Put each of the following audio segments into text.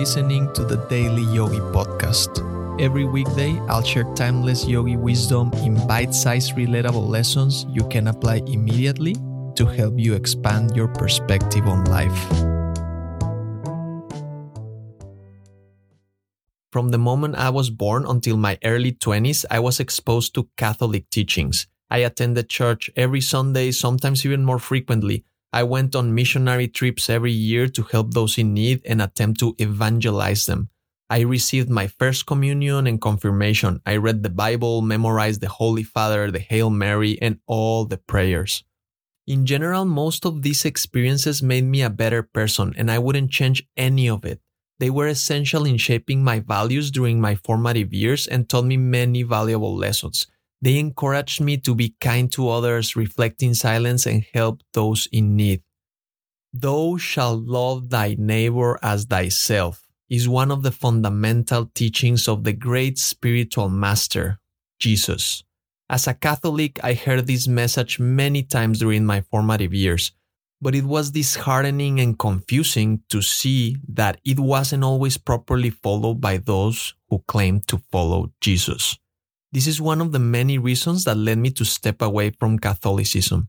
listening to the Daily Yogi Podcast. Every weekday, I'll share timeless yogi wisdom in bite sized, relatable lessons you can apply immediately to help you expand your perspective on life. From the moment I was born until my early 20s, I was exposed to Catholic teachings. I attended church every Sunday, sometimes even more frequently. I went on missionary trips every year to help those in need and attempt to evangelize them. I received my first communion and confirmation. I read the Bible, memorized the Holy Father, the Hail Mary, and all the prayers. In general, most of these experiences made me a better person, and I wouldn't change any of it. They were essential in shaping my values during my formative years and taught me many valuable lessons. They encouraged me to be kind to others, reflect in silence, and help those in need. Thou shalt love thy neighbor as thyself is one of the fundamental teachings of the great spiritual master, Jesus. As a Catholic, I heard this message many times during my formative years, but it was disheartening and confusing to see that it wasn't always properly followed by those who claimed to follow Jesus. This is one of the many reasons that led me to step away from Catholicism.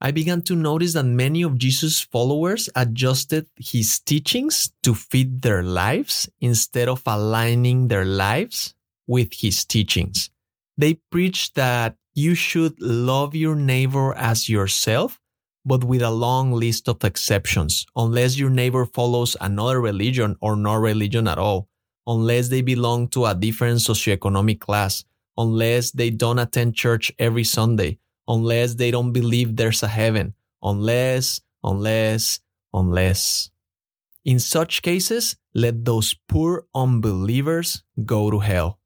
I began to notice that many of Jesus' followers adjusted his teachings to fit their lives instead of aligning their lives with his teachings. They preached that you should love your neighbor as yourself, but with a long list of exceptions, unless your neighbor follows another religion or no religion at all, unless they belong to a different socioeconomic class, unless they don't attend church every Sunday, unless they don't believe there's a heaven, unless, unless, unless. In such cases, let those poor unbelievers go to hell.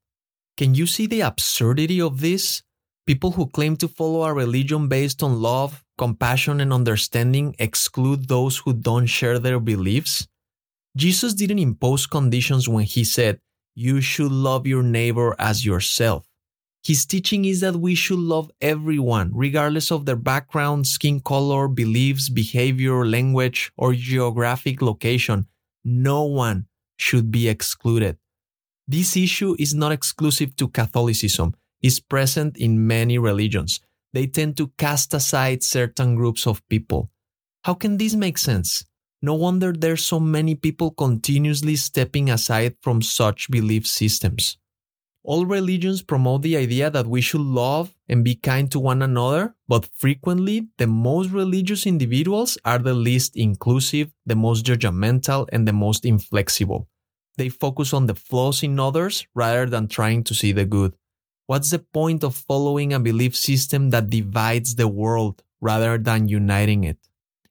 Can you see the absurdity of this? People who claim to follow a religion based on love, compassion, and understanding exclude those who don't share their beliefs? Jesus didn't impose conditions when he said, You should love your neighbor as yourself. His teaching is that we should love everyone, regardless of their background, skin color, beliefs, behavior, language, or geographic location. No one should be excluded. This issue is not exclusive to Catholicism, it's present in many religions. They tend to cast aside certain groups of people. How can this make sense? No wonder there's so many people continuously stepping aside from such belief systems. All religions promote the idea that we should love and be kind to one another, but frequently the most religious individuals are the least inclusive, the most judgmental, and the most inflexible. They focus on the flaws in others rather than trying to see the good. What's the point of following a belief system that divides the world rather than uniting it?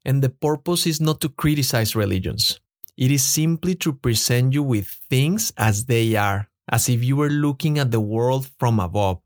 And the purpose is not to criticize religions. It is simply to present you with things as they are as if you were looking at the world from above.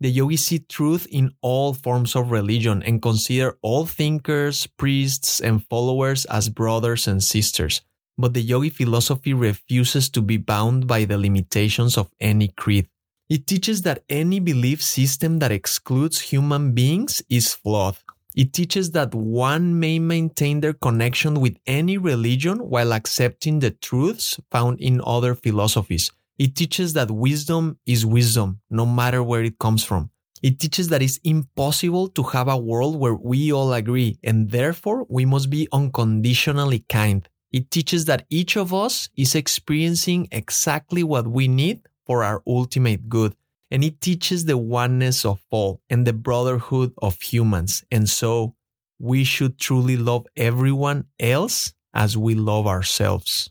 The yogis see truth in all forms of religion and consider all thinkers, priests, and followers as brothers and sisters. But the yogi philosophy refuses to be bound by the limitations of any creed. It teaches that any belief system that excludes human beings is flawed. It teaches that one may maintain their connection with any religion while accepting the truths found in other philosophies. It teaches that wisdom is wisdom, no matter where it comes from. It teaches that it's impossible to have a world where we all agree, and therefore we must be unconditionally kind. It teaches that each of us is experiencing exactly what we need for our ultimate good. And it teaches the oneness of all and the brotherhood of humans. And so we should truly love everyone else as we love ourselves.